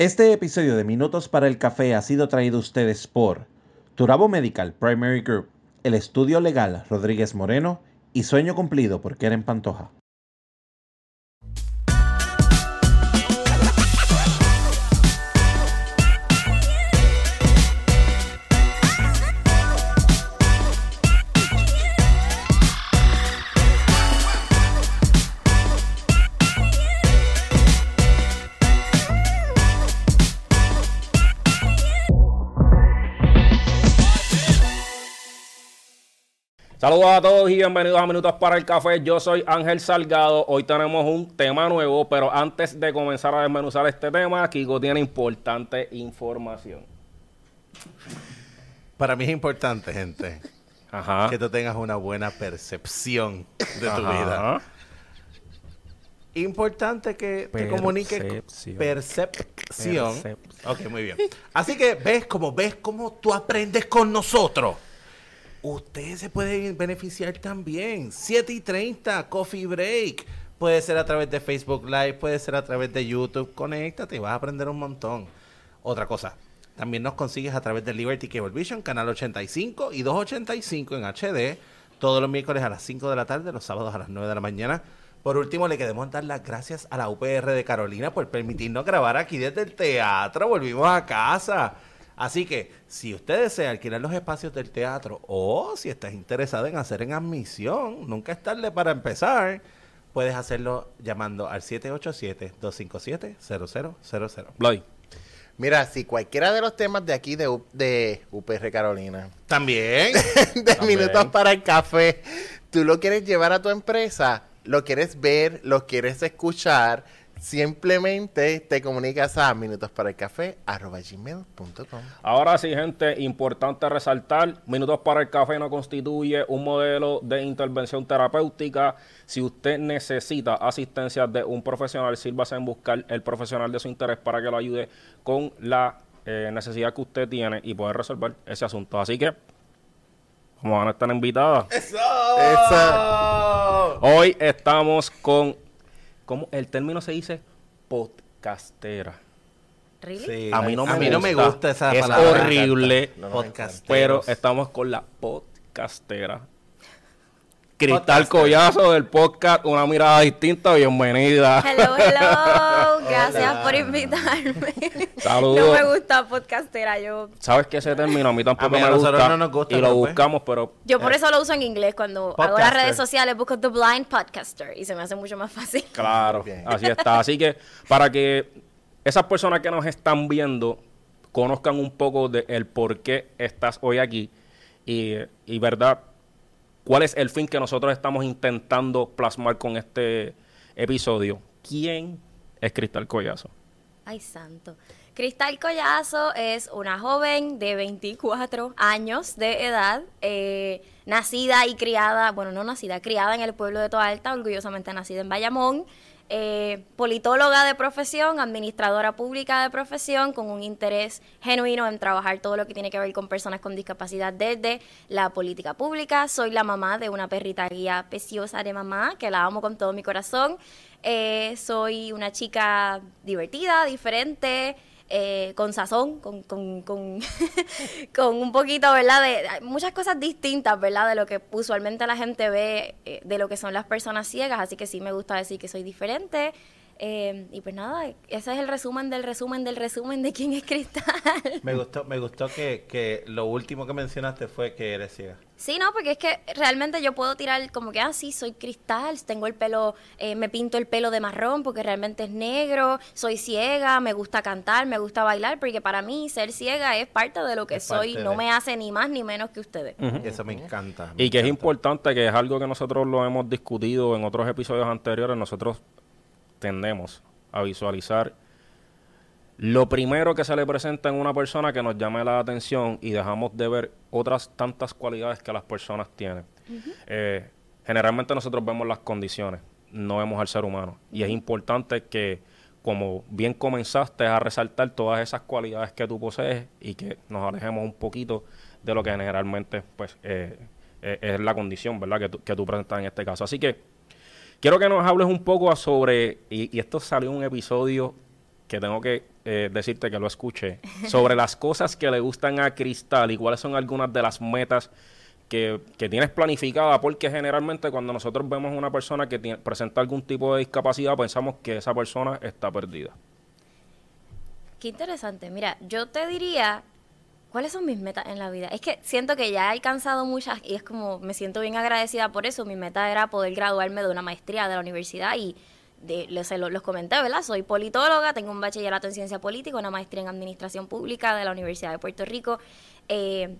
Este episodio de Minutos para el Café ha sido traído a ustedes por Turabo Medical Primary Group, el estudio legal Rodríguez Moreno y Sueño Cumplido por Keren Pantoja. Saludos a todos y bienvenidos a Minutos para el Café. Yo soy Ángel Salgado. Hoy tenemos un tema nuevo, pero antes de comenzar a desmenuzar este tema, Kiko tiene importante información. Para mí es importante, gente, Ajá. que tú tengas una buena percepción de tu Ajá. vida. Importante que te comuniques Percepción. percepción. Percep- Ok, muy bien. Así que ves como ves cómo tú aprendes con nosotros. Ustedes se pueden beneficiar también. 7 y 30, Coffee Break. Puede ser a través de Facebook Live, puede ser a través de YouTube. Conéctate vas a aprender un montón. Otra cosa, también nos consigues a través de Liberty Cable Vision, canal 85 y 285 en HD, todos los miércoles a las 5 de la tarde, los sábados a las 9 de la mañana. Por último, le queremos dar las gracias a la UPR de Carolina por permitirnos grabar aquí desde el teatro. Volvimos a casa. Así que, si usted desea alquilar los espacios del teatro o si estás interesado en hacer en admisión, nunca es tarde para empezar, puedes hacerlo llamando al 787-257-0000. Bloy. Mira, si cualquiera de los temas de aquí de, U- de UPR Carolina, También. de Minutos para el Café, tú lo quieres llevar a tu empresa, lo quieres ver, lo quieres escuchar, simplemente te comunicas a minutosparaelcafé.com. Ahora sí, gente, importante resaltar, Minutos para el Café no constituye un modelo de intervención terapéutica. Si usted necesita asistencia de un profesional, sírvase en buscar el profesional de su interés para que lo ayude con la eh, necesidad que usted tiene y poder resolver ese asunto. Así que, como van a estar invitadas, Esa- hoy estamos con, ¿cómo el término se dice? Podcastera. ¿Really? Sí, A mí no me, a mí no me gusta. esa es palabra. horrible. No Podcast. Pero estamos con la podcastera. Cristal Podcaster. Collazo del podcast Una Mirada Distinta. Bienvenida. Hello, hello. Gracias por invitarme. Saludos. No me gusta podcastera. Yo, ¿Sabes que ese término a mí tampoco A mí a me gusta? no nos gusta, y lo pues. buscamos, pero yo por eso lo uso en inglés. Cuando hago las redes sociales busco The Blind Podcaster y se me hace mucho más fácil. claro, Bien. así está. Así que para que esas personas que nos están viendo conozcan un poco de el por qué estás hoy aquí y, y verdad, cuál es el fin que nosotros estamos intentando plasmar con este episodio. ¿Quién es Cristal Collazo? Ay, santo. Cristal Collazo es una joven de 24 años de edad, eh, nacida y criada, bueno, no nacida, criada en el pueblo de Toa Alta, orgullosamente nacida en Bayamón, eh, politóloga de profesión, administradora pública de profesión, con un interés genuino en trabajar todo lo que tiene que ver con personas con discapacidad desde la política pública. Soy la mamá de una perrita guía preciosa de mamá, que la amo con todo mi corazón. Eh, soy una chica divertida, diferente, eh, con sazón, con, con, con, con un poquito, ¿verdad? De muchas cosas distintas, ¿verdad? De lo que usualmente la gente ve eh, de lo que son las personas ciegas. Así que sí me gusta decir que soy diferente. Eh, y pues nada, ese es el resumen del resumen del resumen de quién es Cristal. Me gustó, me gustó que, que lo último que mencionaste fue que eres ciega. Sí, no, porque es que realmente yo puedo tirar como que, ah, sí, soy cristal, tengo el pelo, eh, me pinto el pelo de marrón porque realmente es negro, soy ciega, me gusta cantar, me gusta bailar, porque para mí ser ciega es parte de lo que Es soy, no de- me hace ni más ni menos que ustedes. Eso me encanta. me Y que es importante, que es algo que nosotros lo hemos discutido en otros episodios anteriores, nosotros tendemos a visualizar lo primero que se le presenta en una persona que nos llame la atención y dejamos de ver otras tantas cualidades que las personas tienen. Eh, generalmente nosotros vemos las condiciones, no vemos al ser humano. Y es importante que, como bien comenzaste a resaltar todas esas cualidades que tú posees y que nos alejemos un poquito de lo que generalmente pues eh, eh, es la condición, ¿verdad? Que tú, que tú presentas en este caso. Así que quiero que nos hables un poco sobre, y, y esto salió en un episodio que tengo que eh, decirte que lo escuché, sobre las cosas que le gustan a Cristal y cuáles son algunas de las metas que, que tienes planificada, porque generalmente cuando nosotros vemos una persona que tiene- presenta algún tipo de discapacidad, pensamos que esa persona está perdida. Qué interesante. Mira, yo te diría, ¿cuáles son mis metas en la vida? Es que siento que ya he alcanzado muchas y es como, me siento bien agradecida por eso. Mi meta era poder graduarme de una maestría de la universidad y de, les, se lo- los comenté, ¿verdad? Soy politóloga, tengo un bachillerato en ciencia política, una maestría en administración pública de la Universidad de Puerto Rico. Eh,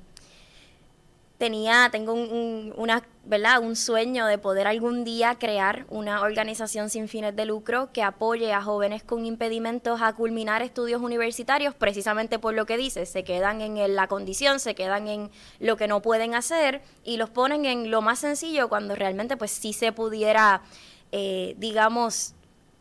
tenía, tengo un, un- una, ¿verdad? un sueño de poder algún día crear una organización sin fines de lucro que apoye a jóvenes con impedimentos a culminar estudios universitarios, precisamente por lo que dice, se quedan en la condición, se quedan en lo que no pueden hacer y los ponen en lo más sencillo cuando realmente pues sí se pudiera, eh, digamos,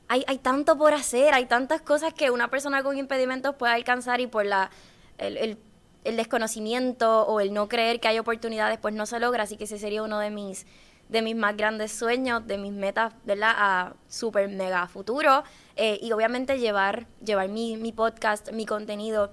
hay, hay tanto por hacer, hay tantas cosas que una persona con impedimentos puede alcanzar y por la el, el- el desconocimiento o el no creer que hay oportunidades, pues no se logra. Así que ese sería uno de mis de mis más grandes sueños, de mis metas, ¿verdad? A super mega futuro. Eh, y obviamente llevar, llevar mi, mi podcast, mi contenido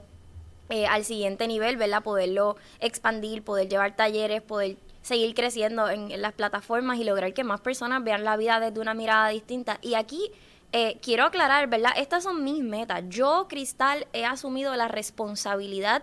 eh, al siguiente nivel, ¿verdad? Poderlo expandir, poder llevar talleres, poder seguir creciendo en, en las plataformas y lograr que más personas vean la vida desde una mirada distinta. Y aquí eh, quiero aclarar, ¿verdad? Estas son mis metas. Yo, Cristal, he asumido la responsabilidad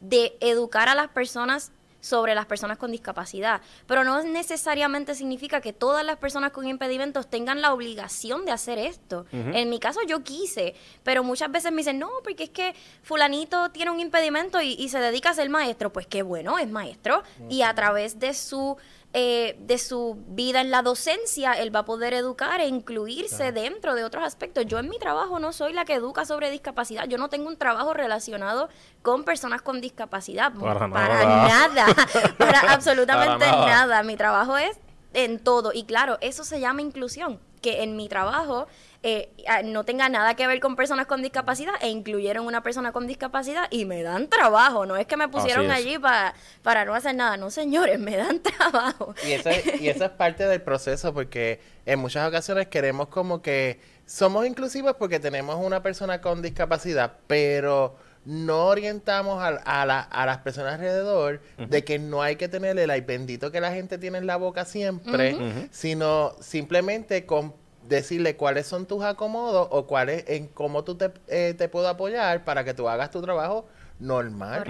de educar a las personas sobre las personas con discapacidad, pero no necesariamente significa que todas las personas con impedimentos tengan la obligación de hacer esto. En mi caso yo quise, pero muchas veces me dicen, no, porque es que fulanito tiene un impedimento y, y se dedica a ser maestro. Pues qué bueno, es maestro y a través de su eh, de su vida en la docencia, él va a poder educar e incluirse dentro de otros aspectos. Yo en mi trabajo no soy la que educa sobre discapacidad, yo no tengo un trabajo relacionado con personas con discapacidad. Para para nada. nada, para absolutamente Para nada. nada. Mi trabajo es en todo. Y claro, eso se llama inclusión, que en mi trabajo eh, no tenga nada que ver con personas con discapacidad e incluyeron una persona con discapacidad y me dan trabajo. No es que me pusieron allí pa- para no hacer nada. No, señores, me dan trabajo. Y eso, es, y eso es parte del proceso porque en muchas ocasiones queremos como que somos inclusivos porque tenemos una persona con discapacidad, pero no orientamos a, a la- a las personas alrededor de que no hay que tener el ay bendito que la gente tiene en la boca siempre, sino simplemente con decirle cuáles son tus acomodos o cuáles en cómo tú te, eh, te puedo apoyar para que tú hagas tu trabajo normal,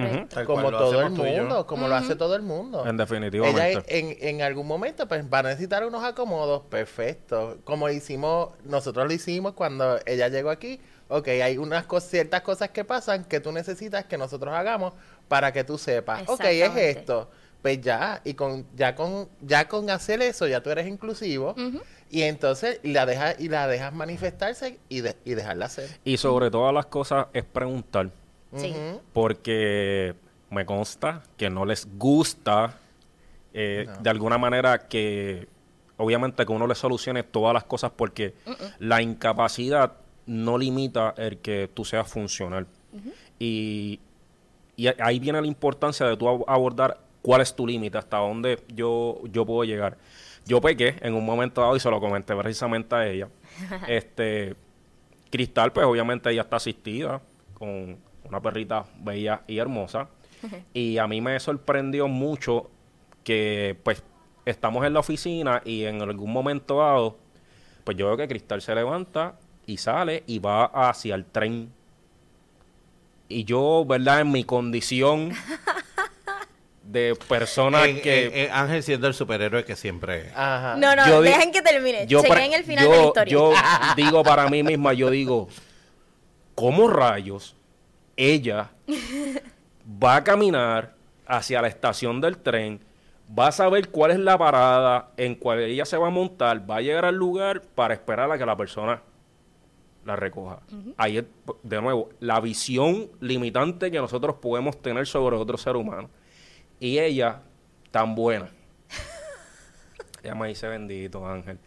como todo el mundo, como lo hace todo el mundo. En definitivamente. Ella en, en algún momento pues va a necesitar unos acomodos perfectos. Como hicimos, nosotros lo hicimos cuando ella llegó aquí. Ok, hay unas cos- ciertas cosas que pasan que tú necesitas que nosotros hagamos para que tú sepas. Ok, es esto. Pues ya, y con, ya con, ya con hacer eso, ya tú eres inclusivo. Y entonces la dejas, y la dejas manifestarse y, de- y dejarla hacer. Y sobre todas las cosas es preguntar, Sí. Porque me consta que no les gusta eh, No. de alguna manera que obviamente que uno le solucione todas las cosas porque la incapacidad no limita el que tú seas funcional. Y, y ahí viene la importancia de tú ab- abordar cuál es tu límite, hasta dónde yo, yo puedo llegar. Yo pequé en un momento dado y se lo comenté precisamente a ella. este Cristal, pues obviamente ella está asistida con una perrita bella y hermosa. Y a mí me sorprendió mucho que pues estamos en la oficina y en algún momento dado, pues yo veo que Cristal se levanta y sale y va hacia el tren. Y yo, ¿verdad? En mi condición de persona En- que... en- en Ángel siendo el superhéroe que siempre es. Ajá. No, no, Yo dejen que termine. yo Chequen pra- el final yo- de la historia. Yo digo para mí misma, yo digo, ¿cómo rayos ella va a caminar hacia la estación del tren? Va a saber cuál es la parada en cual ella se va a montar, va a llegar al lugar para esperar a que la persona la recoja. Ahí es, de nuevo, la visión limitante que nosotros podemos tener sobre otro ser humano. Y ella, tan buena. ella me dice, bendito Ángel.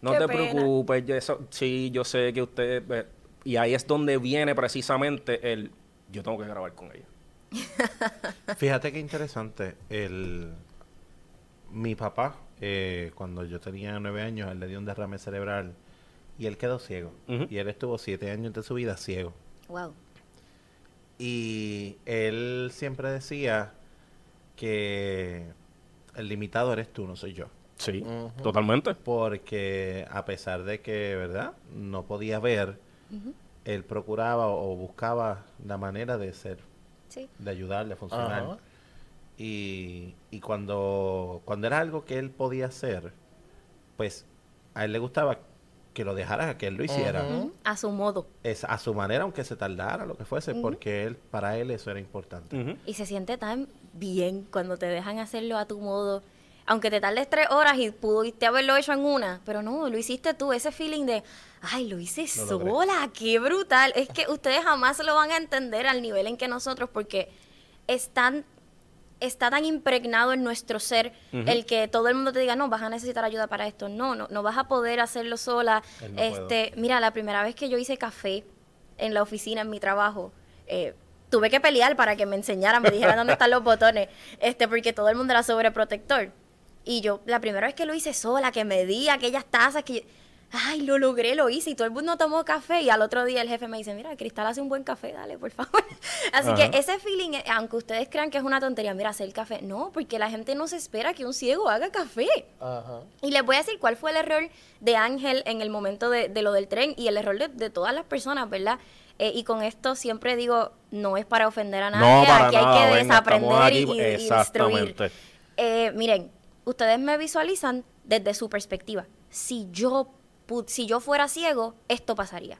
No Qué te pena. preocupes, yo eso, sí, yo sé que usted... eh, y ahí es donde viene precisamente el... Yo tengo que grabar con ella. Fíjate qué interesante. El, mi papá, eh, cuando yo tenía nueve años, él le dio un derrame cerebral y él quedó ciego. Y él estuvo siete años de su vida ciego. Wow. Y él siempre decía que el limitado eres tú, no soy yo. Sí, totalmente. Porque a pesar de que, ¿verdad? No podía ver, él procuraba o, buscaba la manera de ser, Sí. de ayudarle a funcionar. Y, y cuando, cuando era algo que él podía hacer, pues a él le gustaba que lo dejara, que él lo hiciera. A su modo. Es a su manera, aunque se tardara, lo que fuese, porque él, para él eso era importante. Y se siente tan bien cuando te dejan hacerlo a tu modo. Aunque te tardes tres horas y pudiste haberlo hecho en una, pero no, lo hiciste tú. Ese feeling de, ay, lo hice sola, qué brutal. Es que ustedes jamás lo van a entender al nivel en que nosotros, porque están está tan impregnado en nuestro ser el que todo el mundo te diga, no, vas a necesitar ayuda para esto. No, no, no vas a poder hacerlo sola. No este, mira, la primera vez que yo hice café en la oficina, en mi trabajo, eh, tuve que pelear para que me enseñaran, me dijeran dónde están los botones, este, porque todo el mundo era sobreprotector. Y yo, la primera vez que lo hice sola, que me di aquellas tazas, que yo, ay, lo logré, lo hice, y todo el mundo tomó café, y al otro día el jefe me dice, mira, Cristal hace un buen café, dale, por favor. Así Ajá. que ese feeling, eh, aunque ustedes crean que es una tontería, mira, hacer café, no, porque la gente no se espera que un ciego haga café. Ajá. Y les voy a decir cuál fue el error de Ángel en el momento de, de lo del tren y el error de, de todas las personas, ¿verdad? Eh, y con esto siempre digo, no es para ofender a nadie, No, para aquí nada, hay que venga, desaprender y, aquí, y- exactamente. Eh, miren, ustedes me visualizan desde su perspectiva. Si yo, si yo fuera ciego, esto pasaría.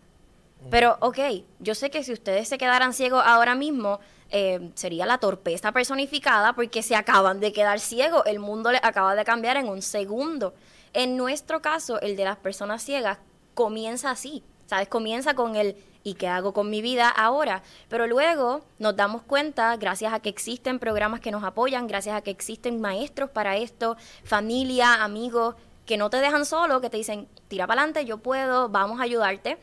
Pero, ok, yo sé que si ustedes se quedaran ciegos ahora mismo, eh, sería la torpeza personificada porque se acaban de quedar ciegos. El mundo les acaba de cambiar en un segundo. En nuestro caso, el de las personas ciegas comienza así. ¿Sabes? Comienza con el ¿y qué hago con mi vida ahora? Pero luego nos damos cuenta, gracias a que existen programas que nos apoyan, gracias a que existen maestros para esto, familia, amigos, que no te dejan solo, que te dicen, tira para adelante, yo puedo, vamos a ayudarte,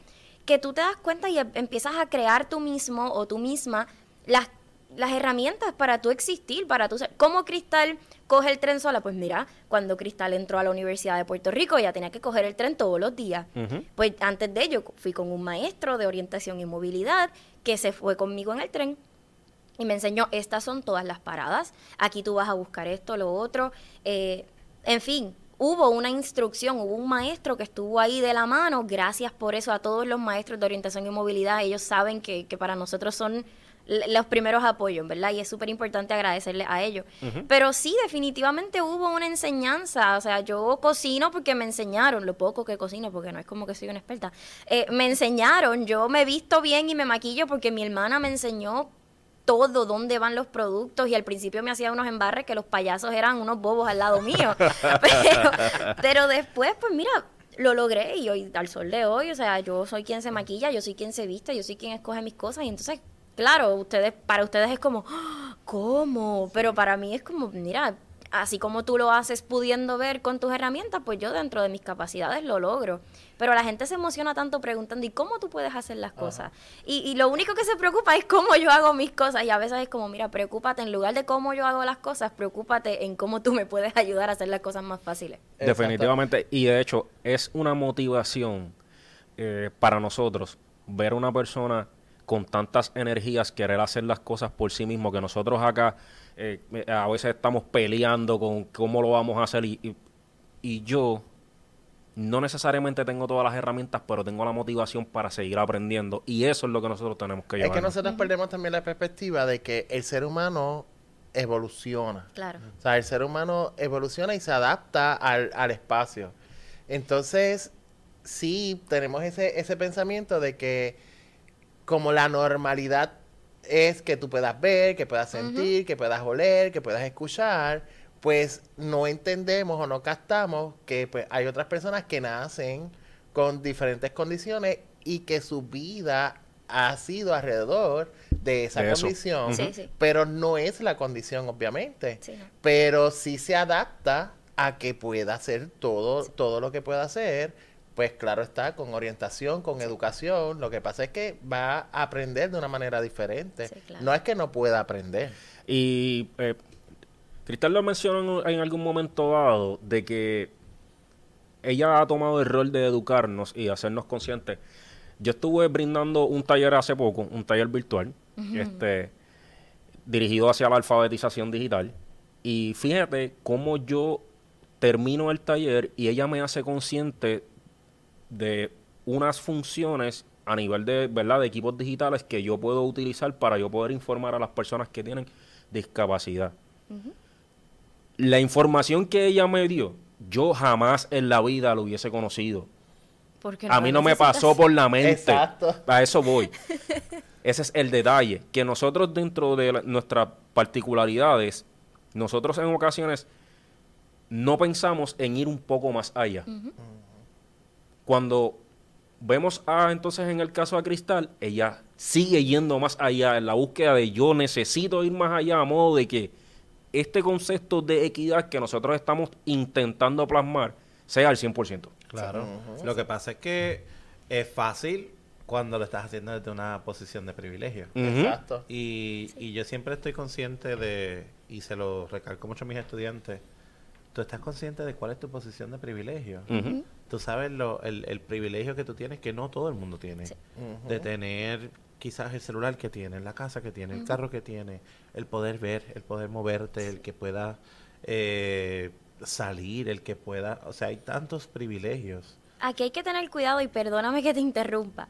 que tú te das cuenta y em- empiezas a crear tú mismo o tú misma las, las herramientas para tú existir, para tú ser. ¿Cómo Cristal coge el tren sola? Pues mira, cuando Cristal entró a la Universidad de Puerto Rico, ella tenía que coger el tren todos los días. Pues antes de ello fui con un maestro de orientación y movilidad que se fue conmigo en el tren y me enseñó, estas son todas las paradas, aquí tú vas a buscar esto, lo otro, eh, en fin, hubo una instrucción, hubo un maestro que estuvo ahí de la mano, gracias por eso a todos los maestros de orientación y movilidad, ellos saben que, que para nosotros son los primeros apoyos, ¿verdad? Y es súper importante agradecerle a ellos. Pero sí, definitivamente hubo una enseñanza, o sea, yo cocino porque me enseñaron, lo poco que cocino, porque no es como que soy una experta, eh, me enseñaron, yo me visto bien y me maquillo porque mi hermana me enseñó todo dónde van los productos y al principio me hacía unos embarres que los payasos eran unos bobos al lado mío. pero, pero después, pues mira, lo logré y hoy, al sol de hoy, o sea, yo soy quien se maquilla, yo soy quien se viste, yo soy quien escoge mis cosas y entonces, claro, ustedes, para ustedes es como, "Ah, ¿cómo? Pero para mí es como, mira, así como tú lo haces pudiendo ver con tus herramientas, pues yo dentro de mis capacidades lo logro. Pero la gente se emociona tanto preguntando, ¿y cómo tú puedes hacer las cosas? Y, y lo único que se preocupa es cómo yo hago mis cosas. Y a veces es como, mira, preocúpate, en lugar de cómo yo hago las cosas, preocúpate en cómo tú me puedes ayudar a hacer las cosas más fáciles. Definitivamente. Y de hecho, es una motivación eh, para nosotros ver una persona con tantas energías querer hacer las cosas por sí mismo, que nosotros acá eh, a veces estamos peleando con cómo lo vamos a hacer y, y- y yo no necesariamente tengo todas las herramientas, pero tengo la motivación para seguir aprendiendo y eso es lo que nosotros tenemos que Es llevar. que nosotros perdemos también la perspectiva de que el ser humano evoluciona. Claro. O sea, el ser humano evoluciona y se adapta al, al espacio. Entonces, sí, tenemos ese, ese pensamiento de que como la normalidad es que tú puedas ver, que puedas sentir, que puedas oler, que puedas escuchar, pues no entendemos o no captamos que pues, hay otras personas que nacen con diferentes condiciones y que su vida ha sido alrededor de esa De condición, Sí, sí. pero no es la condición, obviamente. Sí, no. pero sí se adapta a que pueda hacer todo, todo lo que pueda hacer, pues claro está, con orientación, con educación. Lo que pasa es que va a aprender de una manera diferente. Sí, claro. No es que no pueda aprender. Y eh, Cristal lo mencionó en, en algún momento dado de que ella ha tomado el rol de educarnos y hacernos conscientes. Yo estuve brindando un taller hace poco, un taller virtual, este, dirigido hacia la alfabetización digital. Y fíjate cómo yo termino el taller y ella me hace consciente de unas funciones a nivel de, ¿verdad? de equipos digitales que yo puedo utilizar para yo poder informar a las personas que tienen discapacidad. La información que ella me dio, yo jamás en la vida lo hubiese conocido. Porque A mí no me pasó por la mente. Exacto. A eso voy. Ese es el detalle. Que nosotros dentro de la- nuestras particularidades, nosotros en ocasiones no pensamos en ir un poco más allá. Cuando vemos a, entonces en el caso de Cristal, ella sigue yendo más allá en la búsqueda de yo necesito ir más allá a modo de que este concepto de equidad que nosotros estamos intentando plasmar sea al 100%. Claro. Lo que pasa es que es fácil cuando lo estás haciendo desde una posición de privilegio. Exacto. Y, y yo siempre estoy consciente de, y se lo recalco mucho a mis estudiantes, tú estás consciente de cuál es tu posición de privilegio. Ujú. Tú sabes lo, el, el privilegio que tú tienes que no todo el mundo tiene. De tener quizás el celular que tiene, la casa que tiene, el carro que tiene, el poder ver, el poder moverte, el que pueda eh, salir, el que pueda... O sea, hay tantos privilegios. Aquí hay que tener cuidado y perdóname que te interrumpa.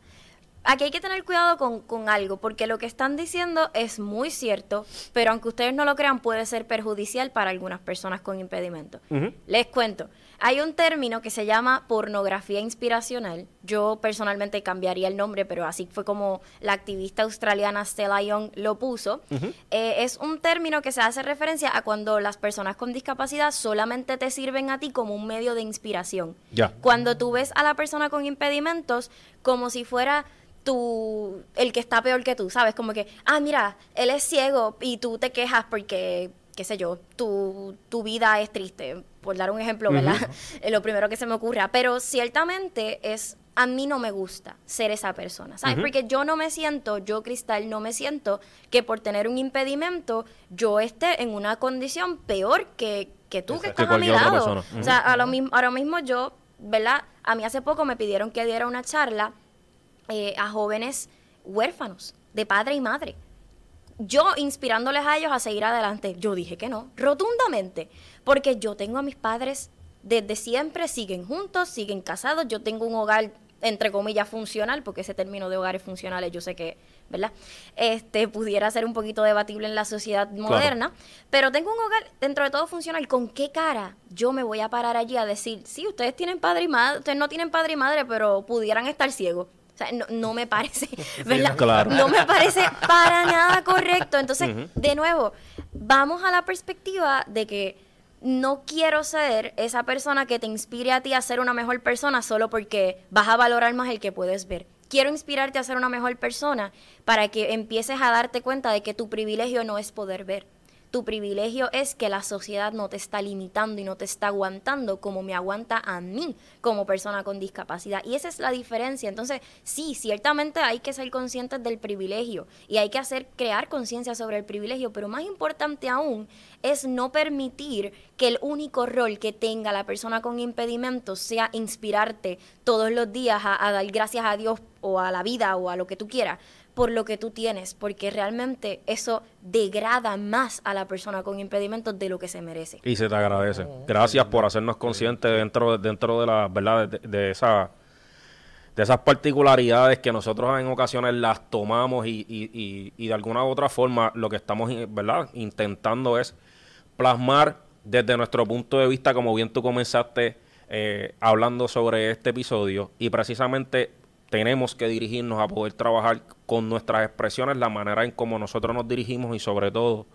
Aquí hay que tener cuidado con, con algo, porque lo que están diciendo es muy cierto, pero aunque ustedes no lo crean, puede ser perjudicial para algunas personas con impedimento. Les cuento, hay un término que se llama pornografía inspiracional. Yo personalmente cambiaría el nombre, pero así fue como la activista australiana Stella Young lo puso. Eh, es un término que se hace referencia a cuando las personas con discapacidad solamente te sirven a ti como un medio de inspiración. Cuando tú ves a la persona con impedimentos como si fuera tu, el que está peor que tú, ¿sabes? Como que, ah, mira, él es ciego y tú te quejas porque, qué sé yo, tu, tu vida es triste, por dar un ejemplo, ¿verdad? Lo primero que se me ocurra. Pero ciertamente es, a mí no me gusta ser esa persona, ¿sabes? Porque yo no me siento, yo Cristal no me siento que por tener un impedimento yo esté en una condición peor que, que tú que estás a mi lado. O sea, a lo mismo, ahora mismo yo, ¿verdad? A mí hace poco me pidieron que diera una charla eh, a jóvenes huérfanos de padre y madre. Yo inspirándoles a ellos a seguir adelante. Yo dije que no, rotundamente, porque yo tengo a mis padres desde siempre, siguen juntos, siguen casados, yo tengo un hogar entre comillas funcional, porque ese término de hogares funcionales yo sé que, ¿verdad? Este pudiera ser un poquito debatible en la sociedad moderna, pero tengo un hogar dentro de todo funcional. ¿Con qué cara yo me voy a parar allí a decir, sí, ustedes tienen padre y madre, ustedes no tienen padre y madre, pero pudieran estar ciegos? O sea, no, no me parece, ¿verdad? claro. No me parece para nada correcto. Entonces, de nuevo, vamos a la perspectiva de que no quiero ser esa persona que te inspire a ti a ser una mejor persona solo porque vas a valorar más el que puedes ver. Quiero inspirarte a ser una mejor persona para que empieces a darte cuenta de que tu privilegio no es poder ver. Tu privilegio es que la sociedad no te está limitando y no te está aguantando como me aguanta a mí como persona con discapacidad. Y esa es la diferencia. Entonces, sí, ciertamente hay que ser conscientes del privilegio y hay que hacer crear conciencia sobre el privilegio, pero más importante aún es no permitir que el único rol que tenga la persona con impedimentos sea inspirarte todos los días a, a dar gracias a Dios o a la vida o a lo que tú quieras por lo que tú tienes, porque realmente eso degrada más a la persona con impedimentos de lo que se merece. Y se te agradece. Gracias por hacernos conscientes dentro, dentro de la verdad de, de esa de esas particularidades que nosotros en ocasiones las tomamos y, y- y- y de alguna u otra forma lo que estamos verdad intentando es plasmar desde nuestro punto de vista, como bien tú comenzaste eh, hablando sobre este episodio, y precisamente tenemos que dirigirnos a poder trabajar con nuestras expresiones, la manera en cómo nosotros nos dirigimos y sobre todo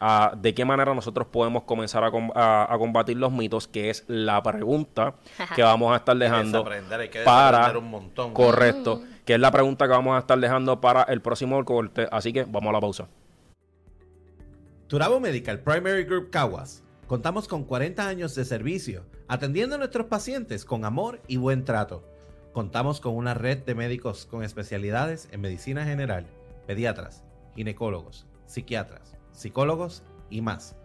a de qué manera nosotros podemos comenzar a, com- a- a combatir los mitos, que es la pregunta que vamos a estar dejando desaprender, hay que para desaprender un montón. correcto, que es la pregunta que vamos a estar dejando para el próximo corte, así que vamos a la pausa. Turabo Medical Primary Group Caguas. Contamos con 40 años de servicio, atendiendo a nuestros pacientes con amor y buen trato. Contamos con una red de médicos con especialidades en medicina general, pediatras, ginecólogos, psiquiatras, psicólogos y más.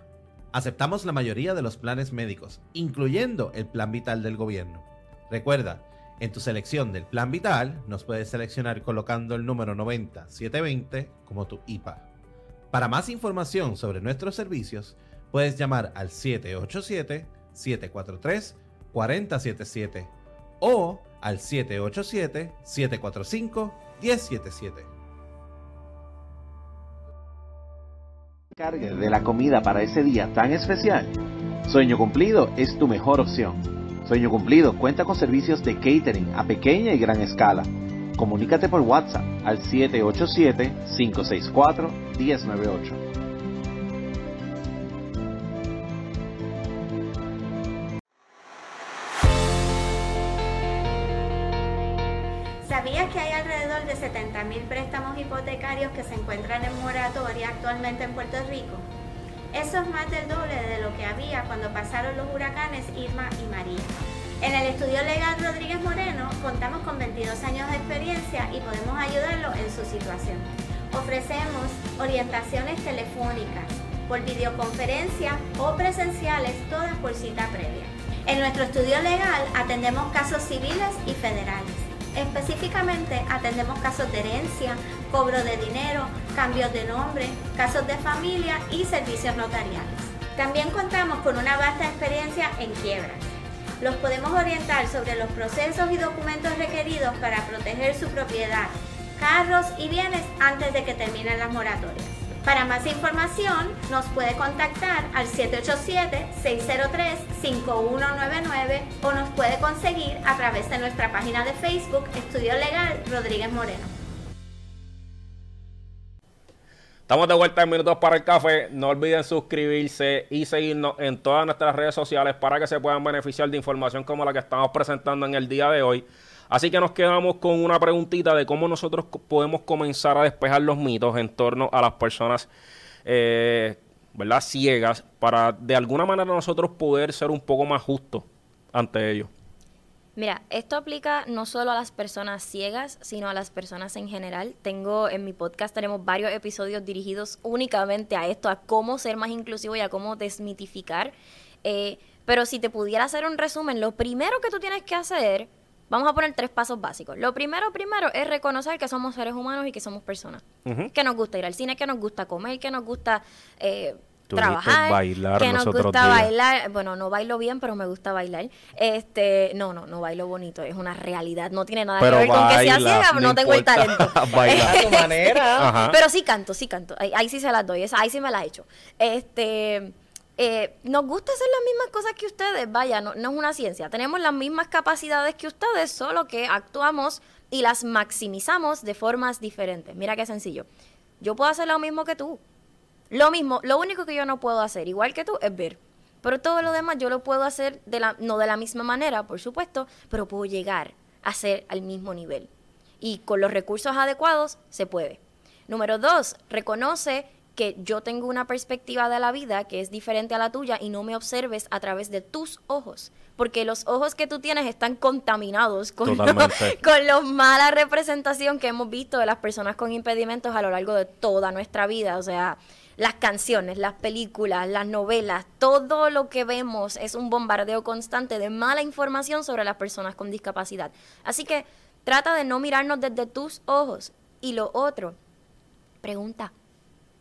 Aceptamos la mayoría de los planes médicos, incluyendo el plan vital del gobierno. Recuerda, en tu selección del plan vital nos puedes seleccionar colocando el número 90720 como tu IPA. Para más información sobre nuestros servicios, puedes llamar al 787-743-4077 o al 787-745-1077. Cargue de la comida para ese día tan especial. Sueño Cumplido es tu mejor opción. Sueño Cumplido cuenta con servicios de catering a pequeña y gran escala. Comunícate por WhatsApp al 787-564-1098. Hipotecarios que se encuentran en moratoria actualmente en Puerto Rico? Eso es más del doble de lo que había cuando pasaron los huracanes Irma y María. En el estudio legal Rodríguez Moreno contamos con 22 años de experiencia y podemos ayudarlo en su situación. Ofrecemos orientaciones telefónicas, por videoconferencia o presenciales, todas por cita previa. En nuestro estudio legal atendemos casos civiles y federales. Específicamente atendemos casos de herencia, cobro de dinero, cambios de nombre, casos de familia y servicios notariales. También contamos con una vasta experiencia en quiebras. Los podemos orientar sobre los procesos y documentos requeridos para proteger su propiedad, carros y bienes antes de que terminen las moratorias. Para más información nos puede contactar al 787-603-5199 o nos puede conseguir a través de nuestra página de Facebook Estudio Legal Rodríguez Moreno. Estamos de vuelta en Minutos para el Café. No olviden suscribirse y seguirnos en todas nuestras redes sociales para que se puedan beneficiar de información como la que estamos presentando en el día de hoy. Así que nos quedamos con una preguntita de cómo nosotros podemos comenzar a despejar los mitos en torno a las personas, eh, ¿verdad? Ciegas, para de alguna manera nosotros poder ser un poco más justos ante ellos. Mira, esto aplica no solo a las personas ciegas, sino a las personas en general. Tengo en mi podcast tenemos varios episodios dirigidos únicamente a esto, a cómo ser más inclusivo y a cómo desmitificar. Eh, pero si te pudiera hacer un resumen, lo primero que tú tienes que hacer, vamos a poner tres pasos básicos. Lo primero, primero, es reconocer que somos seres humanos y que somos personas. Que nos gusta ir al cine, que nos gusta comer, que nos gusta eh, trabajar, bailar que nos gusta días. bailar. Bueno, no bailo bien, pero me gusta bailar. Este, no, no, no bailo bonito, es una realidad. No tiene nada Pero que ver con que sea ciega, no no, tengo el talento. Bailar. A tu manera. Ajá. Pero sí canto, sí canto. Ahí, ahí sí se las doy, esa, ahí sí me las he hecho. Este, eh, nos gusta hacer las mismas cosas que ustedes, vaya, no, es una ciencia. Tenemos las mismas capacidades que ustedes, solo que actuamos y las maximizamos de formas diferentes. Mira qué sencillo. Yo puedo hacer lo mismo que tú. Lo mismo, lo único que yo no puedo hacer, igual que tú, es ver. Pero todo lo demás yo lo puedo hacer no de la misma manera, por supuesto, pero puedo llegar a ser al mismo nivel. Y con los recursos adecuados se puede. Número dos, reconoce que yo tengo una perspectiva de la vida que es diferente a la tuya y no me observes a través de tus ojos. Porque los ojos que tú tienes están contaminados con, lo- con la mala representación que hemos visto de las personas con impedimentos a lo largo de toda nuestra vida. O sea, las canciones, las películas, las novelas, todo lo que vemos es un bombardeo constante de mala información sobre las personas con discapacidad. Así que trata de no mirarnos desde tus ojos. Y lo otro, pregunta.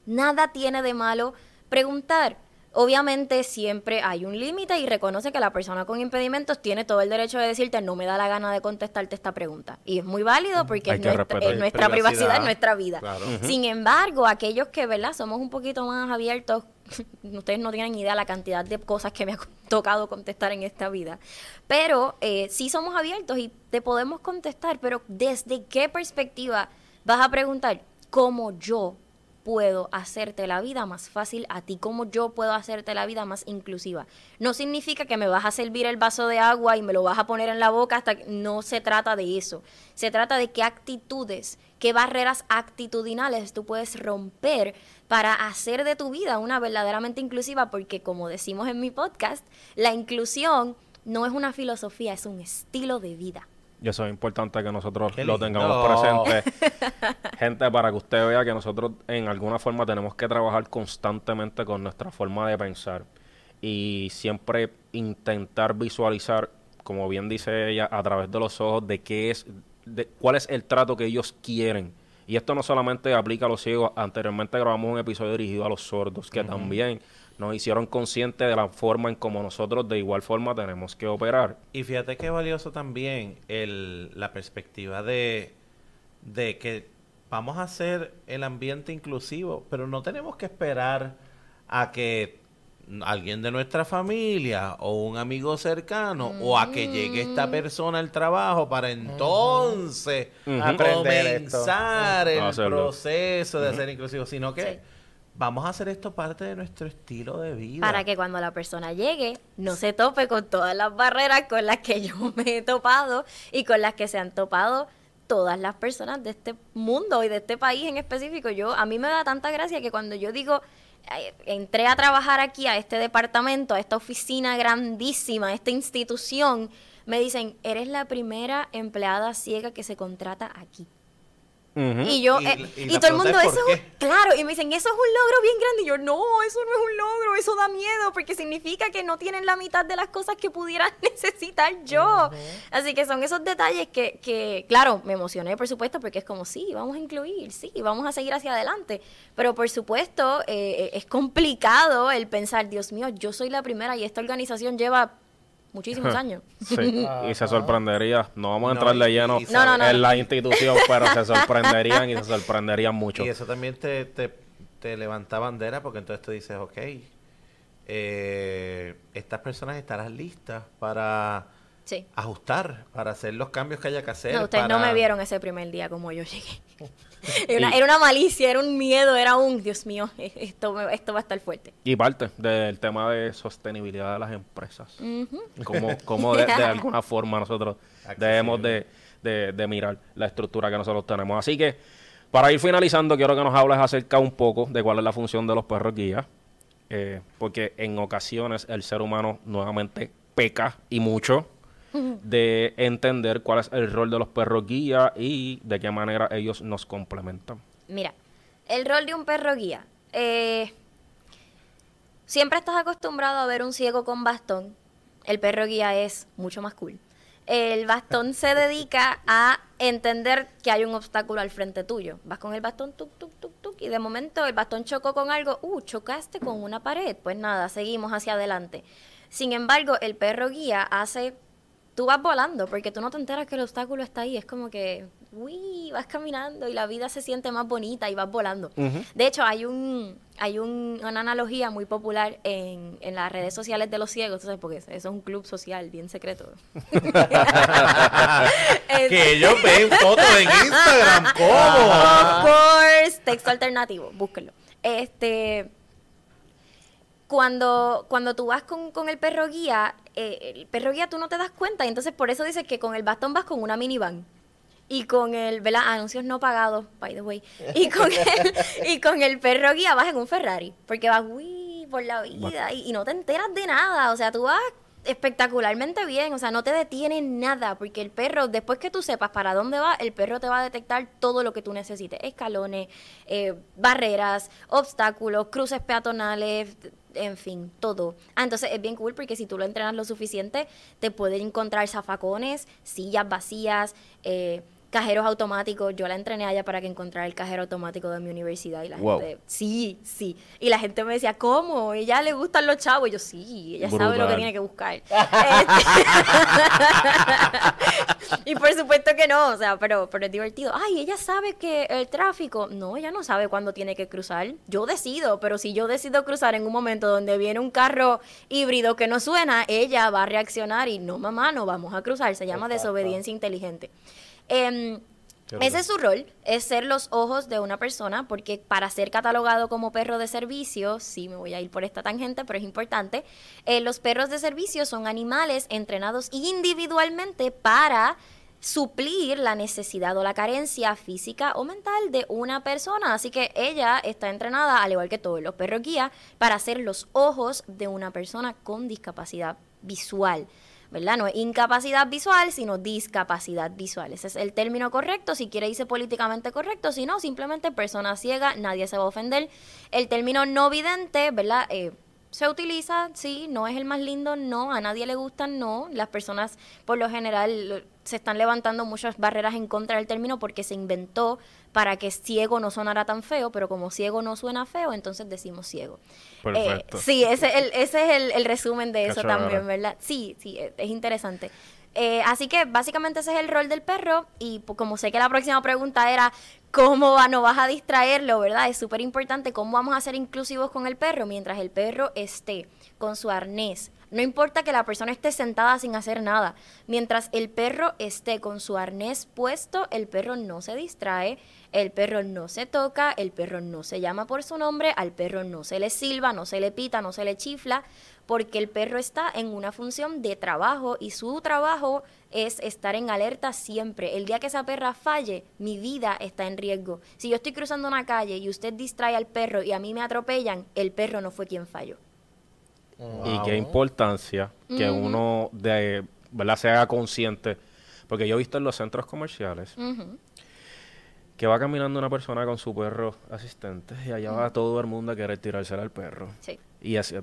Nada tiene de malo preguntar. Obviamente siempre hay un límite y reconoce que la persona con impedimentos tiene todo el derecho de decirte no me da la gana de contestarte esta pregunta. Y es muy válido porque es nuestra, respetar. es nuestra privacidad, Privacidad. es nuestra vida. Claro. Sin embargo, aquellos que, ¿verdad? Somos un poquito más abiertos, ustedes no tienen idea la cantidad de cosas que me ha tocado contestar en esta vida. Pero eh, sí somos abiertos y te podemos contestar, pero ¿desde qué perspectiva vas a preguntar cómo yo puedo hacerte la vida más fácil a ti, cómo yo puedo hacerte la vida más inclusiva. No significa que me vas a servir el vaso de agua y me lo vas a poner en la boca hasta que no se trata de eso. Se trata de qué actitudes, qué barreras actitudinales tú puedes romper para hacer de tu vida una verdaderamente inclusiva, porque como decimos en mi podcast, la inclusión no es una filosofía, es un estilo de vida. Y eso es importante que nosotros lo tengamos presente. Gente, para que usted vea que nosotros en alguna forma tenemos que trabajar constantemente con nuestra forma de pensar y siempre intentar visualizar como bien dice ella, a través de los ojos de qué es, de cuál es el trato que ellos quieren. Y esto no solamente aplica a los ciegos, anteriormente grabamos un episodio dirigido a los sordos, que también nos hicieron conscientes de la forma en como nosotros de igual forma tenemos que operar. Y fíjate qué valioso también el, la perspectiva de, de que vamos a hacer el ambiente inclusivo, pero no tenemos que esperar a que alguien de nuestra familia o un amigo cercano o a que llegue esta persona al trabajo para entonces. Aprender esto. comenzar el proceso de ser inclusivo, sino que vamos a hacer esto parte de nuestro estilo de vida. Para que cuando la persona llegue no se tope con todas las barreras con las que yo me he topado y con las que se han topado todas las personas de este mundo y de este país en específico. Yo a mí me da tanta gracia que cuando yo digo entré a trabajar aquí a este departamento, a esta oficina grandísima, a esta institución, me dicen, "Eres la primera empleada ciega que se contrata aquí." Y yo, Y- eh, y y, la todo el mundo, es, eso ¿por es un- claro, y me dicen, eso es un logro bien grande. Y yo, no, eso no es un logro, eso da miedo, porque significa que no tienen la mitad de las cosas que pudiera necesitar yo. Así que son esos detalles que, que, claro, me emocioné, por supuesto, porque es como, sí, vamos a incluir, sí, vamos a seguir hacia adelante. Pero por supuesto, eh, es complicado el pensar, Dios mío, yo soy la primera y esta organización lleva muchísimos años. Sí, y se sorprendería. No vamos a No, entrar de lleno y No, no, no. en la institución, pero se sorprenderían y se sorprenderían mucho. Y eso también te, te, te levanta bandera porque entonces tú dices, ok, eh, estas personas estarán listas para Sí. ajustar, para hacer los cambios que haya que hacer. No, ustedes no me vieron ese primer día como yo llegué. Era una, era una malicia, era un miedo, era un, Dios mío, esto, me- esto va a estar fuerte. Y parte del tema de sostenibilidad de las empresas. Ujú. Como, como de, de alguna forma nosotros Accesible. debemos de, de- de mirar la estructura que nosotros tenemos. Así que, para ir finalizando, quiero que nos hables acerca un poco de cuál es la función de los perros guías. eh, porque en ocasiones el ser humano nuevamente peca y mucho de entender cuál es el rol de los perros guía y de qué manera ellos nos complementan. Mira, el rol de un perro guía. eh, siempre estás acostumbrado a ver un ciego con bastón. El perro guía es mucho más cool. El bastón se dedica a entender que hay un obstáculo al frente tuyo. Vas con el bastón, tuk, tuk, tuk, tuk, y de momento el bastón chocó con algo. Uh, chocaste con una pared. Pues nada, seguimos hacia adelante. Sin embargo, el perro guía hace tú vas volando porque tú no te enteras que el obstáculo está ahí. Es como que, uy, vas caminando y la vida se siente más bonita y vas volando. De hecho, hay un hay un- una analogía muy popular en, en las redes sociales de los ciegos, ¿tú ¿sabes? Porque eso es un club social bien secreto. que ellos ven fotos en Instagram, ¿cómo? Of course, texto alternativo, búsquenlo. Este, cuando, cuando tú vas con, con el perro guía, eh, el perro guía tú no te das cuenta, y entonces por eso dices que con el bastón vas con una minivan. Y con el, ¿verdad? Anuncios no pagados, by the way. Y con el, y con el perro guía vas en un Ferrari, porque vas, uy, por la vida, y, y no te enteras de nada. O sea, tú vas espectacularmente bien, o sea, no te detiene nada, porque el perro, después que tú sepas para dónde va, el perro te va a detectar todo lo que tú necesites, escalones, eh, barreras, obstáculos, cruces peatonales, en fin, todo. Ah, entonces es bien cool porque si tú lo entrenas lo suficiente, te pueden encontrar zafacones, sillas vacías, eh, cajeros automáticos. Yo la entrené a ella para que encontrara el cajero automático de mi universidad y la Wow. gente, sí, sí. Y la gente me decía, ¿cómo? ¿Ella le gustan los chavos? Y yo, sí, ella sabe lo que tiene que buscar. Este- y por supuesto que no, o sea, pero, pero es divertido. Ay, ella sabe que el tráfico, no, ella no sabe cuándo tiene que cruzar. Yo decido, pero si yo decido cruzar en un momento donde viene un carro híbrido que no suena, ella va a reaccionar y no, mamá, no vamos a cruzar. Se llama Exacto. desobediencia inteligente. Em, ese es su rol, es ser los ojos de una persona, porque para ser catalogado como perro de servicio, sí me voy a ir por esta tangente, pero es importante, eh, los perros de servicio son animales entrenados individualmente para suplir la necesidad o la carencia física o mental de una persona. Así que ella está entrenada, al igual que todos los perros guía, para ser los ojos de una persona con discapacidad visual. ¿Verdad? No es incapacidad visual, sino discapacidad visual. Ese es el término correcto. Si quiere dice políticamente correcto, si no, simplemente persona ciega, nadie se va a ofender. El término no vidente, ¿verdad? Eh, Se utiliza, sí, no es el más lindo, no, a nadie le gusta, no. Las personas, por lo general, se están levantando muchas barreras en contra del término porque se inventó para que ciego no sonara tan feo, pero como ciego no suena feo, entonces decimos ciego. Perfecto. Eh, sí, ese, es el, ese es el, el resumen de eso también, ¿verdad? Sí, sí, es, es interesante. Eh, así que básicamente ese es el rol del perro y pues, como sé que la próxima pregunta era cómo va- no vas a distraerlo, ¿verdad? Es súper importante cómo vamos a ser inclusivos con el perro mientras el perro esté con su arnés. No importa que la persona esté sentada sin hacer nada. Mientras el perro esté con su arnés puesto, el perro no se distrae, el perro no se toca, el perro no se llama por su nombre, al perro no se le silba, no se le pita, no se le chifla, porque el perro está en una función de trabajo y su trabajo es estar en alerta siempre. El día que esa perra falle, mi vida está en riesgo. Si yo estoy cruzando una calle y usted distrae al perro y a mí me atropellan, el perro no fue quien falló. Y qué importancia que uno de, ¿verdad? se haga consciente. Porque yo he visto en los centros comerciales que va caminando una persona con su perro asistente y allá va todo el mundo a querer tirársela al perro. Sí. Y así.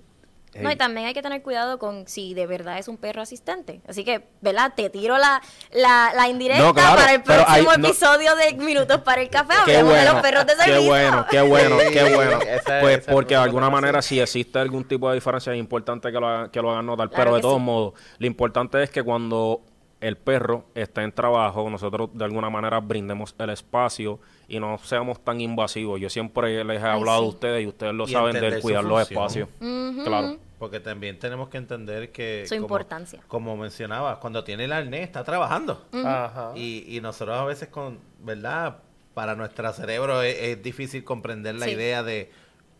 No, y también hay que tener cuidado con si de verdad es un perro asistente. Así que, ¿verdad? Te tiro la, la, la indirecta No, claro, para el hay- próximo no- episodio de Minutos para el Café. Qué Hablemos de bueno, los perros de qué servicio. bueno, qué bueno, Sí, qué bueno. esa- pues esa porque de alguna manera si existe algún tipo de diferencia es importante que lo, hagan- que lo hagan notar. Claro pero de todos sí. modos, lo importante es que cuando el perro está en trabajo, nosotros de alguna manera brindemos el espacio y no seamos tan invasivos. Yo siempre les he Ay, hablado sí. a ustedes y ustedes lo Y saben del cuidar los espacios. Claro. Porque también tenemos que entender que... Su como- importancia. Como mencionaba, cuando tiene el arnés está trabajando. Ajá. Y, y nosotros a veces con, ¿verdad? Para nuestro cerebro es, es difícil comprender la Sí. idea de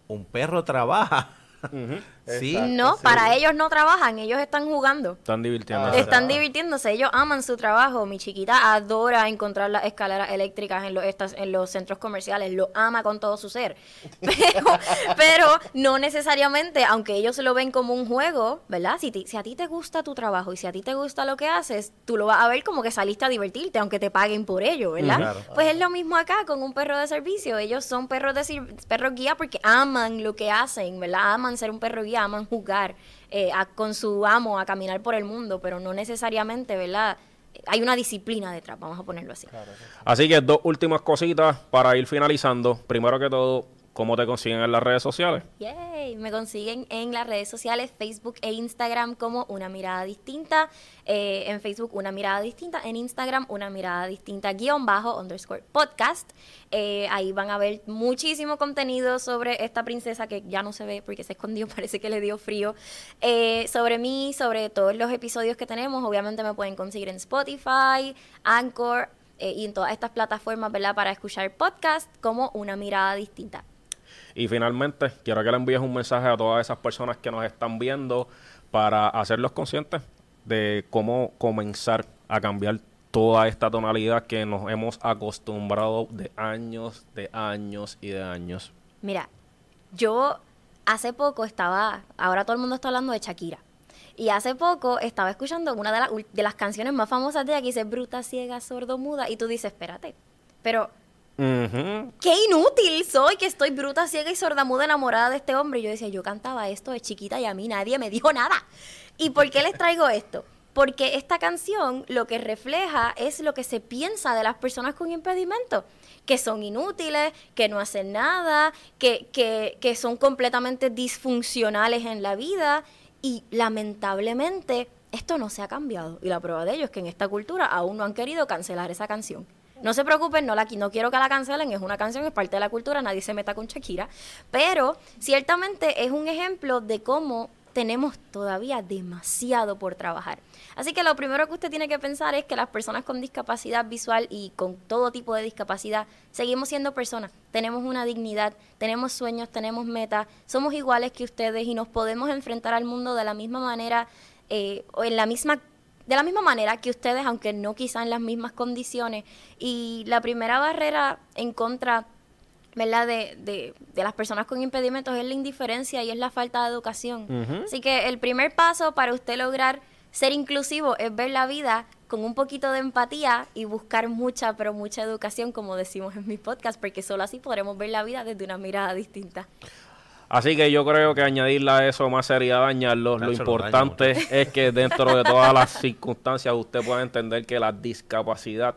un perro trabaja. sí. Exacto. No, sí. para ellos no trabajan, ellos están jugando. Están divirtiendo. Ah, Están divirtiéndose, ellos aman su trabajo. Mi chiquita adora encontrar las escaleras eléctricas en los, estas, en los centros comerciales, lo ama con todo su ser. Pero, pero no necesariamente, aunque ellos lo ven como un juego, ¿verdad? Si, ti- si a ti te gusta tu trabajo y si a ti te gusta lo que haces, tú lo vas a ver como que saliste a divertirte, aunque te paguen por ello, ¿verdad? Claro. Pues es lo mismo acá con un perro de servicio. Ellos son perros de perros guía porque aman lo que hacen, ¿verdad? Aman ser un perro guía, aman jugar eh, con su amo, a caminar por el mundo, pero no necesariamente, ¿verdad? Hay una disciplina detrás, vamos a ponerlo así. Así que dos últimas cositas para ir finalizando. Primero que todo, ¿cómo te consiguen en las redes sociales? Yay, me consiguen en las redes sociales, Facebook e Instagram como Una Mirada Distinta. Eh, en Facebook Una Mirada Distinta, en Instagram Una Mirada Distinta guion bajo underscore podcast. Eh, ahí van a ver muchísimo contenido sobre esta princesa que ya no se ve porque se escondió, parece que le dio frío. Eh, sobre mí, sobre todos los episodios que tenemos, obviamente me pueden conseguir en Spotify, Anchor y en todas estas plataformas, ¿verdad? Para escuchar podcast como Una Mirada Distinta. Y finalmente, quiero que le envíes un mensaje a todas esas personas que nos están viendo para hacerlos conscientes de cómo comenzar a cambiar toda esta tonalidad que nos hemos acostumbrado de años, de años y de años. Mira, yo hace poco estaba, ahora todo el mundo está hablando de Shakira. Y hace poco estaba escuchando una de, de las canciones más famosas de ella que dice bruta, ciega, sordo, muda. Y tú dices, espérate, pero Qué inútil soy que estoy bruta, ciega y sordamuda enamorada de este hombre. Y yo decía, yo cantaba esto de chiquita y a mí nadie me dijo nada. ¿Y por qué les traigo esto? Porque esta canción lo que refleja es lo que se piensa de las personas con impedimento, que son inútiles, que no hacen nada, que, que, que son completamente disfuncionales en la vida y lamentablemente esto no se ha cambiado. Y la prueba de ello es que en esta cultura aún no han querido cancelar esa canción. No se preocupen, no, la, no quiero que la cancelen, es una canción, es parte de la cultura, nadie se meta con Shakira, pero ciertamente es un ejemplo de cómo tenemos todavía demasiado por trabajar. Así que lo primero que usted tiene que pensar es que las personas con discapacidad visual y con todo tipo de discapacidad seguimos siendo personas, tenemos una dignidad, tenemos sueños, tenemos metas, somos iguales que ustedes y nos podemos enfrentar al mundo de la misma manera eh, o en la misma de la misma manera que ustedes, aunque no quizá en las mismas condiciones. Y la primera barrera en contra ¿verdad? De, de, de las personas con impedimentos es la indiferencia y es la falta de educación. Así que el primer paso para usted lograr ser inclusivo es ver la vida con un poquito de empatía y buscar mucha, pero mucha educación, como decimos en mi podcast, porque solo así podremos ver la vida desde una mirada distinta. Así que yo creo que añadirle a eso más sería dañarlo. Lo importante es que dentro de todas las circunstancias usted pueda entender que la discapacidad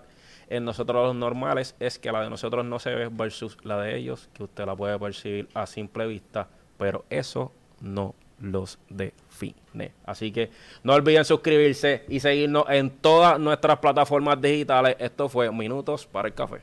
en nosotros los normales es que la de nosotros no se ve versus la de ellos, que usted la puede percibir a simple vista, pero eso no los define. Así que no olviden suscribirse y seguirnos en todas nuestras plataformas digitales. Esto fue Minutos para el Café.